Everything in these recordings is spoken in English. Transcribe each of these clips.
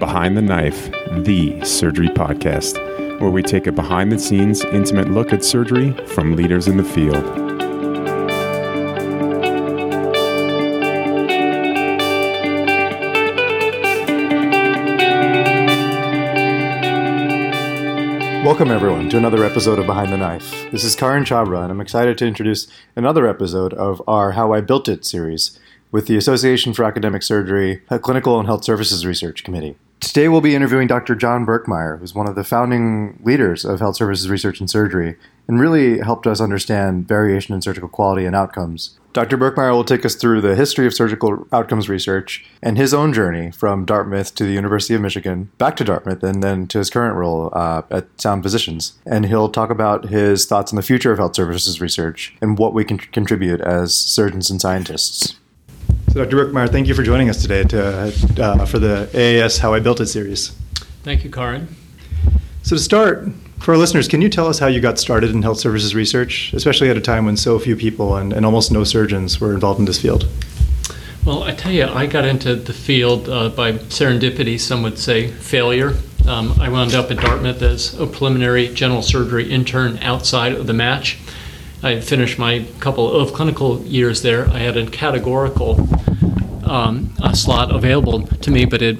Behind the Knife, the surgery podcast, where we take a behind the scenes, intimate look at surgery from leaders in the field. Welcome, everyone, to another episode of Behind the Knife. This is Karan Chhabra, and I'm excited to introduce another episode of our How I Built It series with the Association for Academic Surgery Clinical and Health Services Research Committee. Today, we'll be interviewing Dr. John Birkmeyer, who's one of the founding leaders of health services research and surgery, and really helped us understand variation in surgical quality and outcomes Dr. Birkmeyer will take us through the history of surgical outcomes research and his own journey from Dartmouth to the University of Michigan, back to Dartmouth, and then to his current role uh, at Sound Physicians. And he'll talk about his thoughts on the future of health services research and what we can contribute as surgeons and scientists. So, Dr. Birkmeyer, thank you for joining us today to, uh, for the AAS How I Built It series. Thank you, Karan. So, to start, for our listeners, can you tell us how you got started in health services research, especially at a time when so few people and, and almost no surgeons were involved in this field? Well, I tell you, I got into the field uh, by serendipity, some would say failure. Um, I wound up at Dartmouth as a preliminary general surgery intern outside of the match. I finished my couple of clinical years there. I had a categorical um, a slot available to me, but it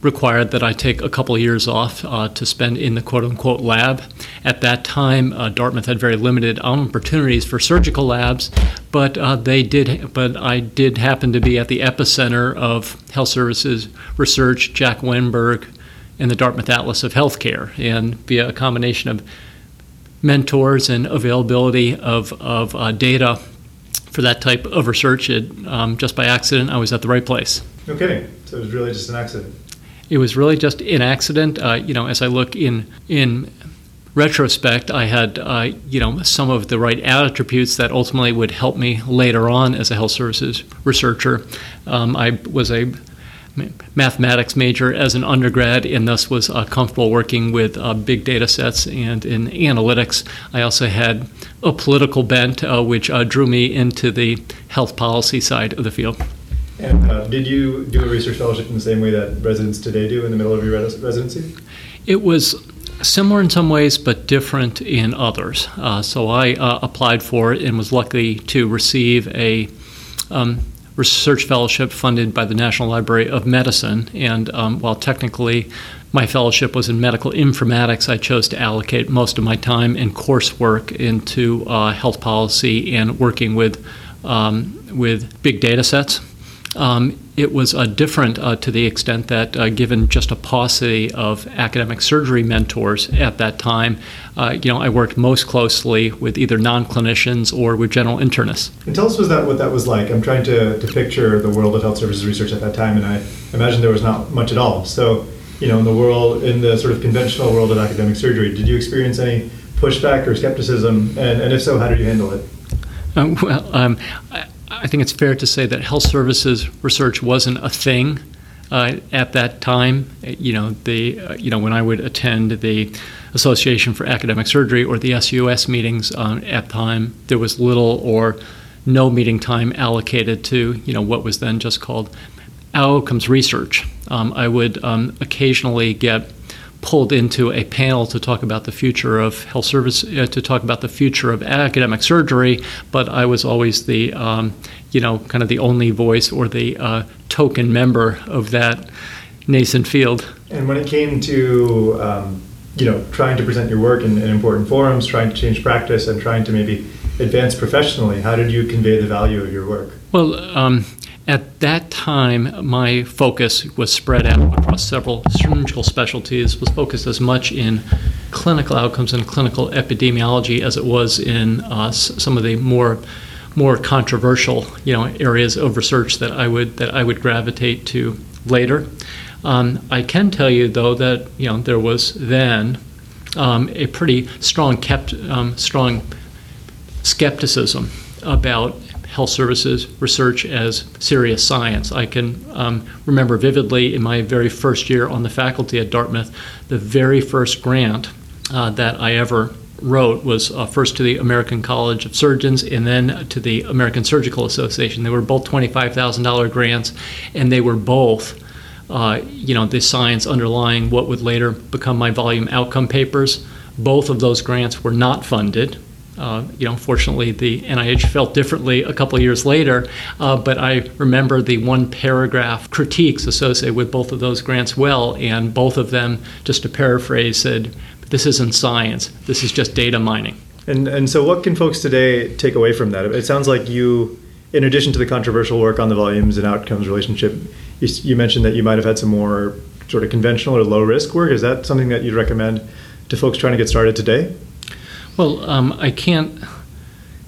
required that I take a couple years off uh, to spend in the quote unquote lab. At that time, uh, Dartmouth had very limited opportunities for surgical labs, but uh, they did. But I did happen to be at the epicenter of health services research, Jack Wennberg and the Dartmouth Atlas of Healthcare, and via a combination of mentors and availability of, of uh, data for that type of research, it, um, just by accident, I was at the right place. No kidding. So it was really just an accident it was really just an accident. Uh, you know, as I look in in retrospect, I had uh, you know some of the right attributes that ultimately would help me later on as a health services researcher. Um, I was a mathematics major as an undergrad and thus was uh, comfortable working with uh, big data sets and in analytics. I also had a political bent, uh, which uh, drew me into the health policy side of the field. And uh, did you do a research fellowship in the same way that residents today do in the middle of your res- residency? It was similar in some ways, but different in others. Uh, so I uh, applied for it and was lucky to receive a um, research fellowship funded by the National Library of Medicine. And um, while technically my fellowship was in medical informatics, I chose to allocate most of my time and coursework into uh, health policy and working with um, with big data sets. Um, it was uh, different uh, to the extent that, uh, given just a paucity of academic surgery mentors at that time, uh, you know, I worked most closely with either non-clinicians or with general internists. And tell us was that what that was like. I'm trying to, to picture the world of health services research at that time, and I imagine there was not much at all. So, you know, in the world, in the sort of conventional world of academic surgery, did you experience any pushback or skepticism? And, and if so, how did you handle it? Um, well, um, I, I think it's fair to say that health services research wasn't a thing uh, at that time. You know, the uh, you know when I would attend the Association for Academic Surgery or the SUS meetings uh, at time, there was little or no meeting time allocated to you know what was then just called outcomes research. Um, I would um, occasionally get pulled into a panel to talk about the future of health service, uh, to talk about the future of academic surgery, but I was always the, um, you know, kind of the only voice or the uh, token member of that nascent field. And when it came to, um, you know, trying to present your work in, in important forums, trying to change practice, and trying to maybe advance professionally, how did you convey the value of your work? Well, um, at that time, my focus was spread out across several surgical specialties, was focused as much in clinical outcomes and clinical epidemiology as it was in uh, some of the more more controversial, you know, areas of research that I would that I would gravitate to later. Um, I can tell you though that you know there was then um, a pretty strong kept um, strong skepticism about health services research as serious science. I can um, remember vividly in my very first year on the faculty at Dartmouth, the very first grant uh, that I ever wrote was uh, first to the American College of Surgeons and then to the American Surgical Association. They were both $25,000 grants, and they were both uh, you know, the science underlying what would later become my volume outcome papers. Both of those grants were not funded. Uh, you know, fortunately, the NIH felt differently a couple years later, uh, but I remember the one paragraph critiques associated with both of those grants well, and both of them, just to paraphrase, said, This isn't science, this is just data mining. And, and so, what can folks today take away from that? It sounds like you, in addition to the controversial work on the volumes and outcomes relationship, you, you mentioned that you might have had some more sort of conventional or low risk work. Is that something that you'd recommend to folks trying to get started today? Well, um, I can't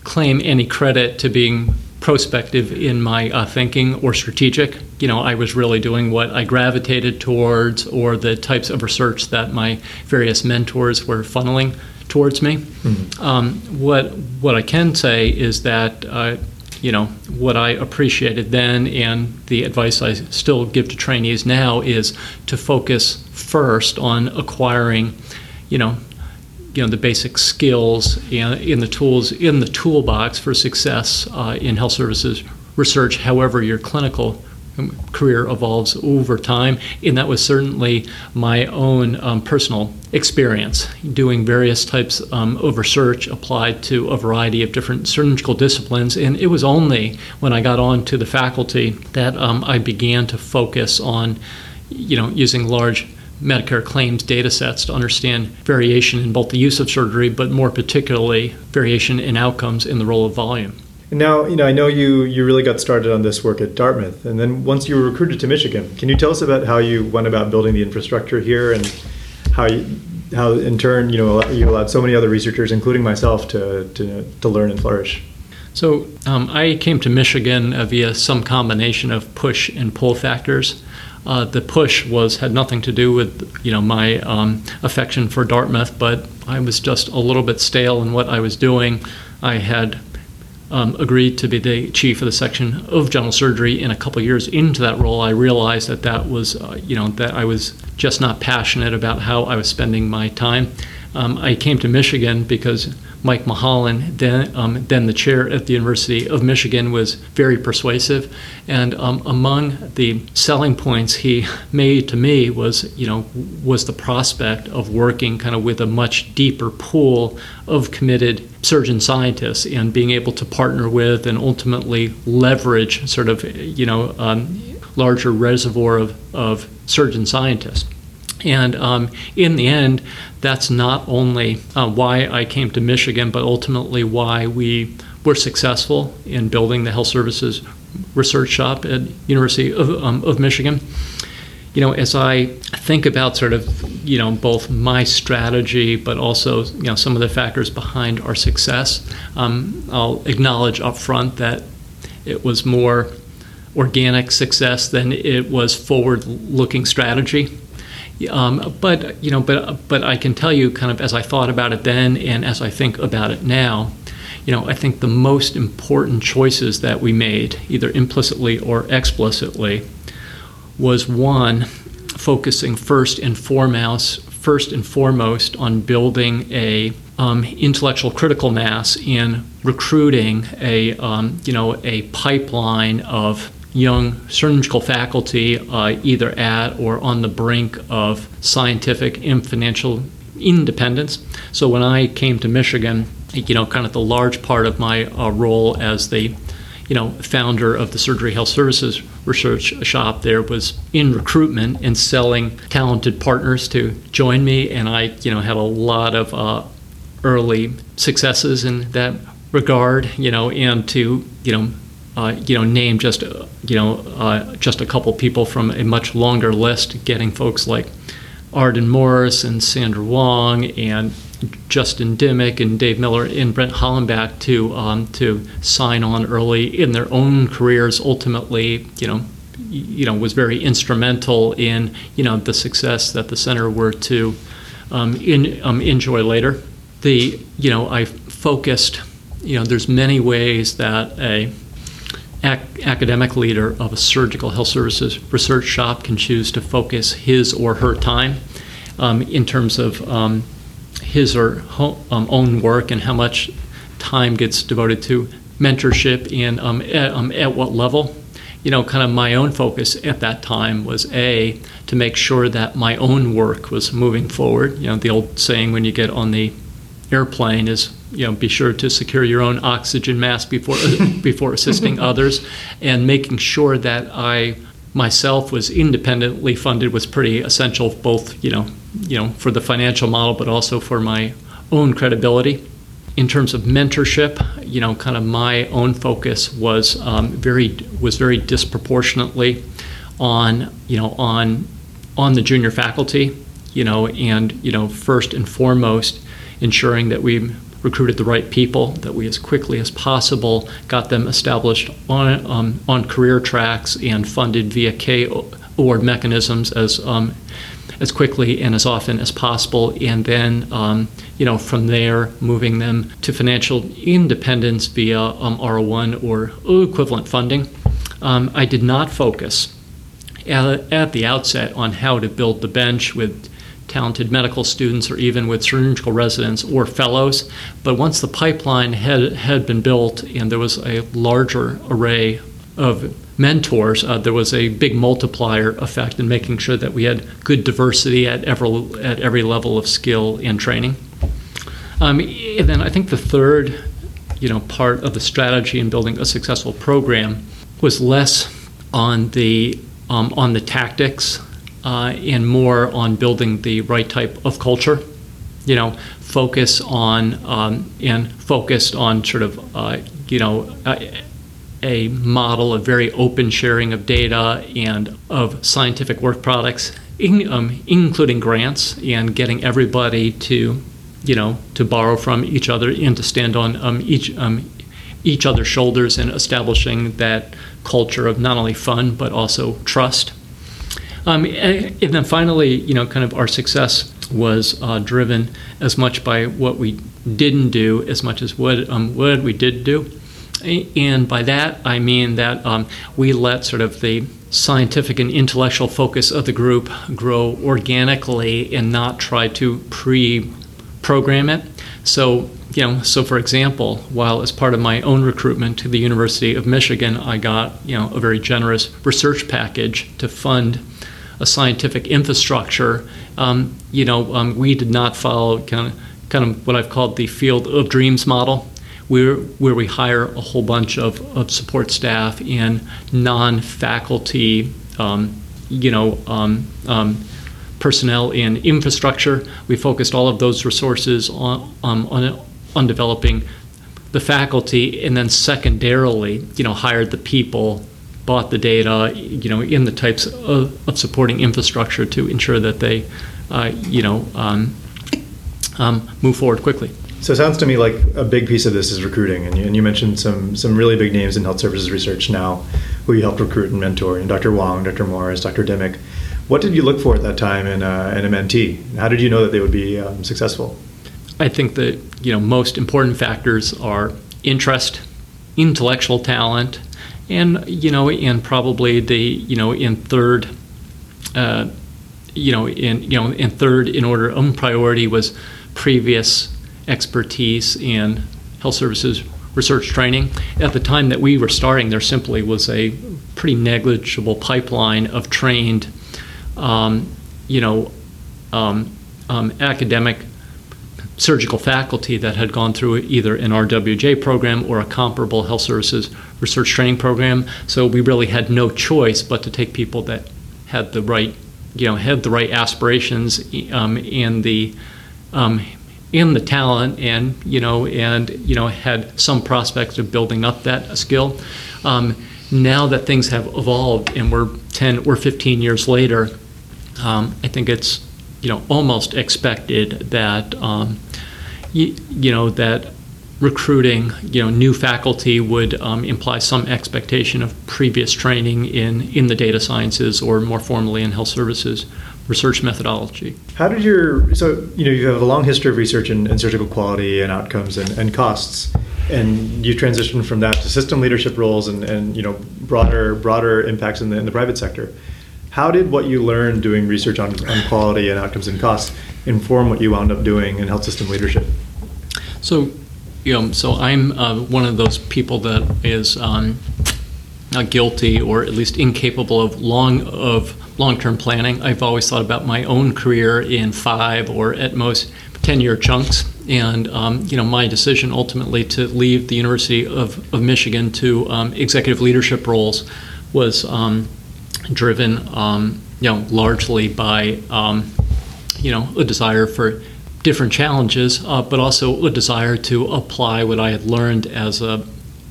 claim any credit to being prospective in my uh, thinking or strategic. You know, I was really doing what I gravitated towards or the types of research that my various mentors were funneling towards me. Mm-hmm. Um, what what I can say is that uh, you know what I appreciated then, and the advice I still give to trainees now is to focus first on acquiring, you know, you know the basic skills in, in the tools in the toolbox for success uh, in health services research. However, your clinical um, career evolves over time, and that was certainly my own um, personal experience doing various types um, of research applied to a variety of different surgical disciplines. And it was only when I got on to the faculty that um, I began to focus on, you know, using large Medicare claims data sets to understand variation in both the use of surgery, but more particularly variation in outcomes in the role of volume. And now, you know, I know you you really got started on this work at Dartmouth, and then once you were recruited to Michigan, can you tell us about how you went about building the infrastructure here, and how you, how in turn, you know, you allowed so many other researchers, including myself, to to, to learn and flourish. So um, I came to Michigan uh, via some combination of push and pull factors. Uh, the push was had nothing to do with you know my um, affection for Dartmouth, but I was just a little bit stale in what I was doing. I had um, agreed to be the chief of the section of general surgery. And a couple years into that role, I realized that that was uh, you know that I was just not passionate about how I was spending my time. Um, I came to Michigan because Mike Mulholland, then, um, then the chair at the University of Michigan, was very persuasive. And um, among the selling points he made to me was, you know, was the prospect of working kind of with a much deeper pool of committed surgeon scientists and being able to partner with and ultimately leverage sort of, you know, um, larger reservoir of, of surgeon scientists. And um, in the end, that's not only uh, why I came to Michigan, but ultimately why we were successful in building the health services research shop at University of, um, of Michigan. You know, as I think about sort of, you know, both my strategy, but also, you know, some of the factors behind our success, um, I'll acknowledge up front that it was more organic success than it was forward-looking strategy. Um, but you know, but but I can tell you, kind of as I thought about it then, and as I think about it now, you know, I think the most important choices that we made, either implicitly or explicitly, was one, focusing first and foremost, first and foremost on building a um, intellectual critical mass in recruiting a um, you know a pipeline of young surgical faculty uh, either at or on the brink of scientific and financial independence. So when I came to Michigan, you know, kind of the large part of my uh, role as the you know, founder of the Surgery Health Services research shop there was in recruitment and selling talented partners to join me, and I, you know, had a lot of uh, early successes in that regard, you know, and to, you know, you know, name just uh, you know uh, just a couple people from a much longer list, getting folks like Arden Morris and Sandra Wong and Justin Dimick and Dave Miller and Brent Hollenbeck to um, to sign on early in their own careers. Ultimately, you know, you know, was very instrumental in you know the success that the center were to um, in, um, enjoy later. The you know I focused. You know, there's many ways that a ac- academic leader of a surgical health services research shop can choose to focus his or her time um, in terms of um, his or ho- um, own work and how much time gets devoted to mentorship and um, at, um, at, what level. you know, kind of my own focus at that time was A, to make sure that my own work was moving forward. You know, the old saying when you get on the airplane is you know be sure to secure your own oxygen mask before before assisting others. And making sure that I myself was independently funded was pretty essential both you know you know for the financial model but also for my own credibility. In terms of mentorship you know kind of my own focus was um, very was very disproportionately on you know on on the junior faculty you know and you know first and foremost ensuring that we recruited the right people, that we as quickly as possible got them established on, um, on career tracks and funded via K award mechanisms as um, as quickly and as often as possible, and then um, you know from there moving them to financial independence via um, R01 or equivalent funding. Um, I did not focus at, at the outset on how to build the bench with talented medical students or even with surgical residents or fellows. But once the pipeline had, had been built and there was a larger array of mentors, uh, there was a big multiplier effect in making sure that we had good diversity at every, at every level of skill and training. Um, and then I think the third you know, part of the strategy in building a successful program was less on the, um, on the tactics uh, and more on building the right type of culture. You know, focus on um, and focused on sort of uh, you know a, a, model of very open sharing of data and of scientific work products, in, um, including grants, and getting everybody to you know to borrow from each other and to stand on um, each um, each other's shoulders and establishing that culture of not only fun but also trust. Um, and, then finally, you know, kind of our success was uh, driven as much by what we didn't do as much as what, um, what we did do. And by that, I mean that um, we let sort of the scientific and intellectual focus of the group grow organically and not try to pre program it. So, you know, so for example, while as part of my own recruitment to the University of Michigan, I got, you know, a very generous research package to fund a scientific infrastructure, um, you know, um, we did not follow kind of, kind of what I've called the field of dreams model, where, where we hire a whole bunch of, of support staff and non faculty, um, you know, um, um, personnel and infrastructure. We focused all of those resources on, um, on, on developing the faculty, and then secondarily, you know, hired the people bought the data, you know, in the types of, of supporting infrastructure to ensure that they, uh, you know, um, um, move forward quickly. So it sounds to me like a big piece of this is recruiting, and you, and you, mentioned some some really big names in health services research now, who you helped recruit and mentor, and Dr. Wong, Dr. Morris, Dr. Dimick. What did you look for at that time in, uh, in a mentee? How did you know that they would be um, successful? I think that you know most important factors are interest, intellectual talent, and you know, and probably the you know in third, uh, you know, in you know in third in order of um, priority was previous expertise in health services research training. At the time that we were starting, there simply was a pretty negligible pipeline of trained, um, you know, um, um, academic surgical faculty that had gone through either an RWJ program or a comparable health services research training program. So we really had no choice but to take people that had the right, you know, had the right aspirations um, and the um, in the talent and you know and you know had some prospects of building up that skill. Um, now that things have evolved and we're 10 or 15 years later, um, I think it's you know almost expected that um, you, you know that recruiting, you know, new faculty would um, imply some expectation of previous training in, in the data sciences or more formally in health services research methodology. How did your so you know you have a long history of research in, in surgical quality and outcomes and, and costs, and you transitioned from that to system leadership roles and, and you know broader broader impacts in the, in the private sector. How did what you learned doing research on, on quality and outcomes and costs inform what you wound up doing in health system leadership? So you know, so I'm uh, one of those people that is um, uh, guilty or at least incapable of long of long-term planning. I've always thought about my own career in five or at most 10-year chunks. And um, you know, my decision ultimately to leave the University of, of Michigan to um, executive leadership roles was um, driven, um, you know, largely by um, you know a desire for different challenges, uh, but also a desire to apply what I had learned as a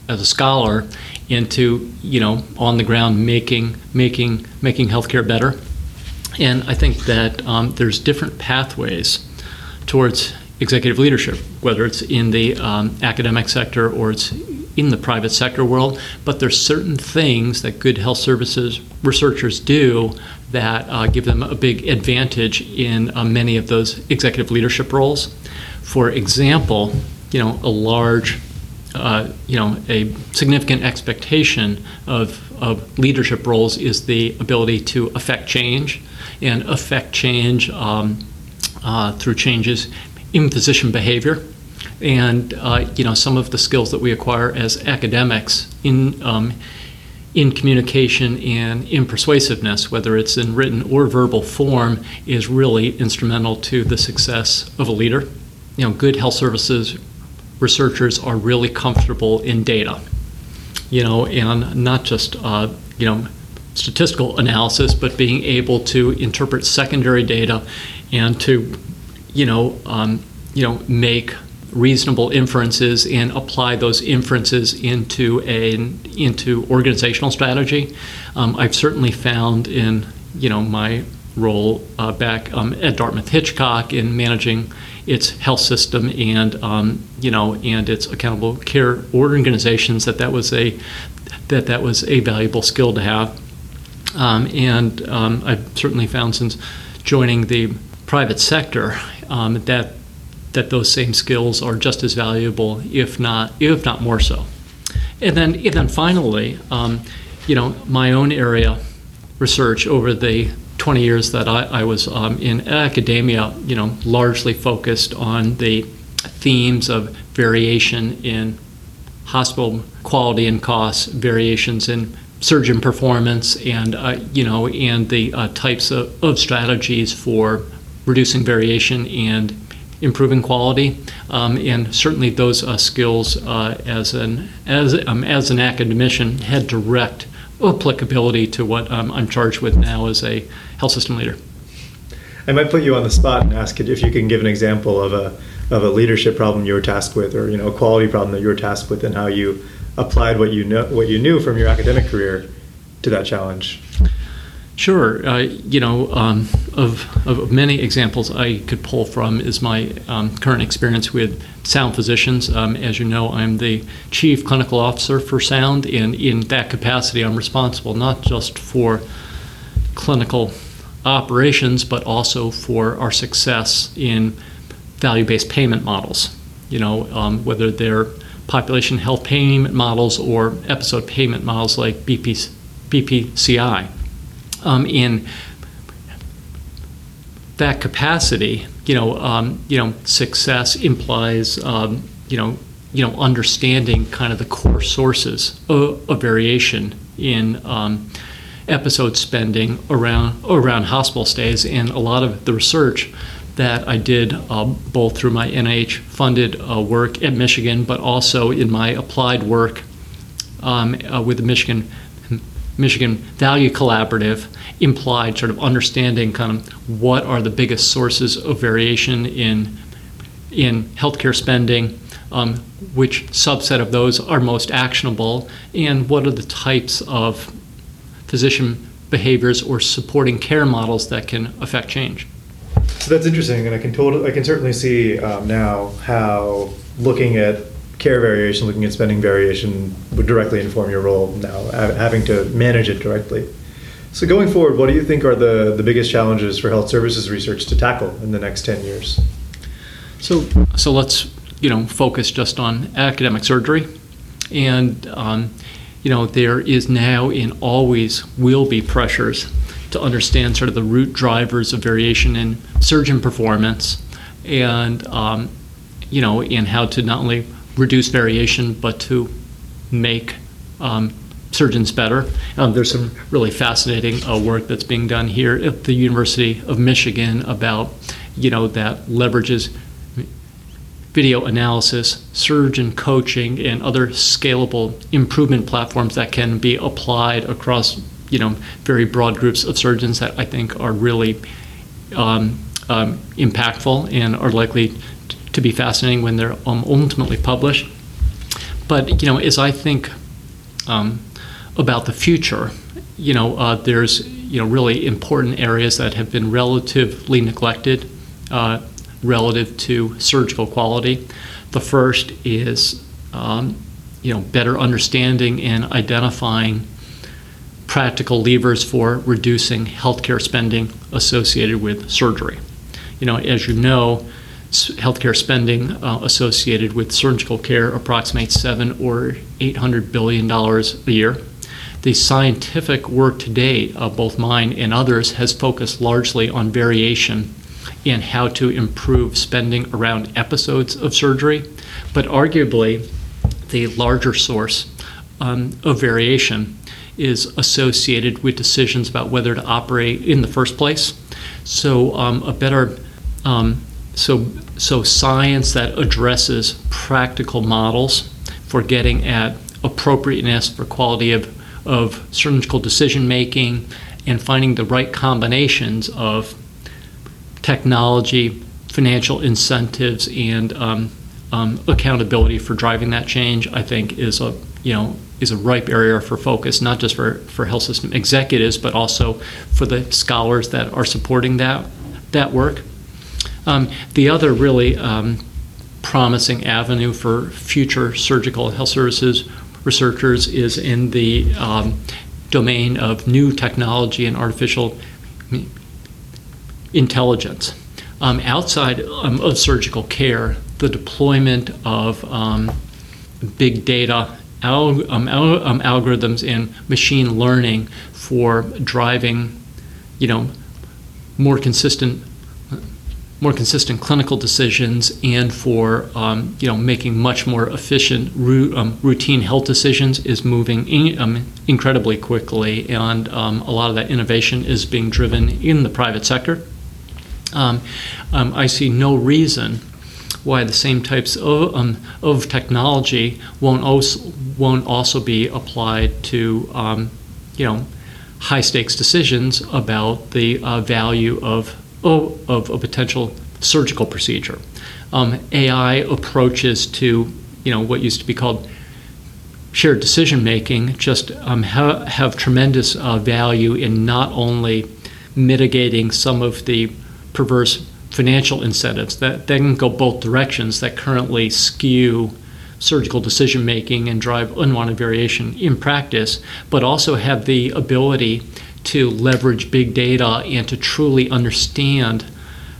as a scholar into you know on the ground making making making healthcare better. And I think that um, there's different pathways towards executive leadership, whether it's in the um, academic sector or it's in the private sector world. But there's certain things that good health services researchers do that uh, give them a big advantage in uh, many of those executive leadership roles. For example, you know, a large uh, you know, a significant expectation of, of leadership roles is the ability to affect change and affect change um, uh, through changes in physician behavior. And uh, you know some of the skills that we acquire as academics in um, in communication and in persuasiveness, whether it's in written or verbal form, is really instrumental to the success of a leader. You know, good health services researchers are really comfortable in data, you know, and not just, uh, you know, statistical analysis, but being able to interpret secondary data and to, you know, um, you know, make reasonable inferences and apply those inferences into a into organizational strategy. Um, I've certainly found in you know my role uh, back um, at Dartmouth Hitchcock in managing its health system and um, you know and its accountable care organizations that that was a that that was a valuable skill to have um, and um, I've certainly found since joining the private sector um, that that those same skills are just as valuable if not if not more so. And then and then finally um, you know my own area research over the 20 years that I, I was um, in academia, you know, largely focused on the themes of variation in hospital quality and costs, variations in surgeon performance, and uh, you know, and the uh, types of, of, strategies for reducing variation and improving quality. Um, and certainly, those uh, skills uh, as an as um, as an academician had direct applicability to what um, I'm charged with now as a health system leader. I might put you on the spot and ask if you can give an example of a of a leadership problem you were tasked with, or you know, a quality problem that you were tasked with, and how you applied what you know what you knew from your academic career to that challenge. Sure. Uh, you know, um, of, of many examples I could pull from is my um, current experience with Sound Physicians. Um, as you know, I'm the chief clinical officer for Sound, and in that capacity, I'm responsible not just for clinical operations, but also for our success in value-based payment models. You know, um, whether they're population health payment models or episode payment models like BP, BPCI um, in that capacity, you know, um, you know, success implies, um, you know, you know, understanding kind of the core sources of, of variation in um, episode spending around around hospital stays, and a lot of the research that I did uh, both through my NIH-funded uh, work at Michigan, but also in my applied work um, uh, with the Michigan Michigan Value Collaborative implied sort of understanding kind of what are the biggest sources of variation in in healthcare spending, um, which subset of those are most actionable, and what are the types of physician behaviors or supporting care models that can affect change. So that's interesting, and I can totally, I can certainly see um, now how looking at care variation, looking at spending variation would directly inform your role now, having to manage it directly. So going forward, what do you think are the, the biggest challenges for health services research to tackle in the next 10 years? So, so let's you know focus just on academic surgery, and um, you know there is now and always will be pressures to understand sort of the root drivers of variation in surgeon performance, and um, you know in how to not only reduce variation, but to make um, surgeons better. Um, there's some really fascinating uh, work that's being done here at the University of Michigan about, you know, that leverages video analysis, surgeon coaching, and other scalable improvement platforms that can be applied across, you know, very broad groups of surgeons that I think are really um, um, impactful and are likely to be fascinating when they're um, ultimately published. But you know, as I think um, about the future, you know, uh, there's you know really important areas that have been relatively neglected uh, relative to surgical quality. The first is um, you know better understanding and identifying practical levers for reducing healthcare spending associated with surgery. You know, as you know, healthcare spending uh, associated with surgical care approximates seven or eight hundred billion dollars a year. The scientific work to date, uh, both mine and others, has focused largely on variation in how to improve spending around episodes of surgery. But arguably, the larger source um, of variation is associated with decisions about whether to operate in the first place. So, um, a better um, so, so science that addresses practical models for getting at appropriateness for quality of, of surgical decision making and finding the right combinations of technology, financial incentives, and um, um, accountability for driving that change, I think is a you know is a ripe area for focus, not just for, for health system executives, but also for the scholars that are supporting that that work. Um, the other really um, promising avenue for future surgical health services researchers is in the um, domain of new technology and artificial intelligence. Um, outside um, of surgical care, the deployment of um, big data al- al- algorithms and machine learning for driving, you know, more consistent more consistent clinical decisions and for um, you know making much more efficient um, routine health decisions is moving in, um, incredibly quickly, and um, a lot of that innovation is being driven in the private sector. Um, um, I see no reason why the same types of, of technology won't also, won't also be applied to you know high stakes decisions about the uh, value of of a potential surgical procedure. Um, AI approaches to you know what used to be called shared decision making just um, ha- have tremendous uh, value in not only mitigating some of the perverse financial incentives that, can go both directions that currently skew surgical decision making and drive unwanted variation in practice, but also have the ability to leverage big data and to truly understand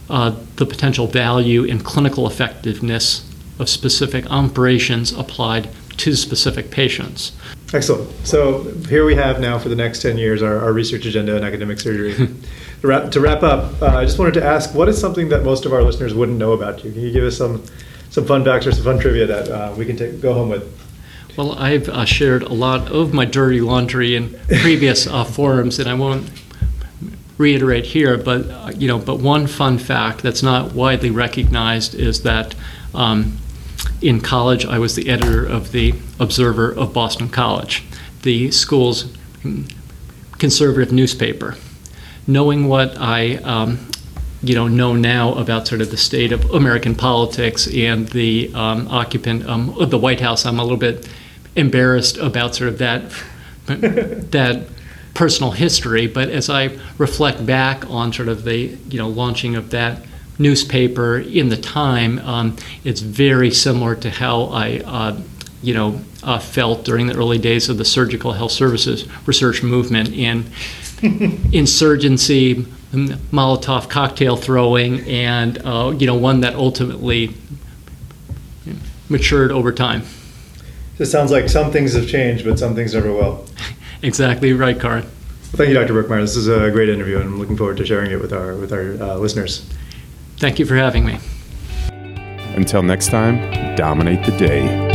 uh, the potential value and clinical effectiveness of specific operations applied to specific patients. Excellent. So here we have now for the next 10 years our, our research agenda in academic surgery. to, wrap, to wrap up, uh, I just wanted to ask what is something that most of our listeners wouldn't know about you? Can you give us some, some fun facts or some fun trivia that uh, we can take, go home with? Well, I've uh, shared a lot of my dirty laundry in previous uh, forums, and I won't reiterate here. But uh, you know, but one fun fact that's not widely recognized is that um, in college I was the editor of the Observer of Boston College, the school's conservative newspaper. Knowing what I um, you know know now about sort of the state of American politics and the um, occupant um, of the White House, I'm a little bit embarrassed about sort of that that personal history. But as I reflect back on sort of the you know launching of that newspaper in the time, um, it's very similar to how I. Uh, you know, uh, felt during the early days of the surgical health services research movement in insurgency, Molotov cocktail throwing, and uh, you know one that ultimately matured over time. It sounds like some things have changed, but some things never will. exactly right, Karan. Well, thank you, Dr. Birkmeyer. This is a great interview, and I'm looking forward to sharing it with our with our uh, listeners. Thank you for having me. Until next time, dominate the day.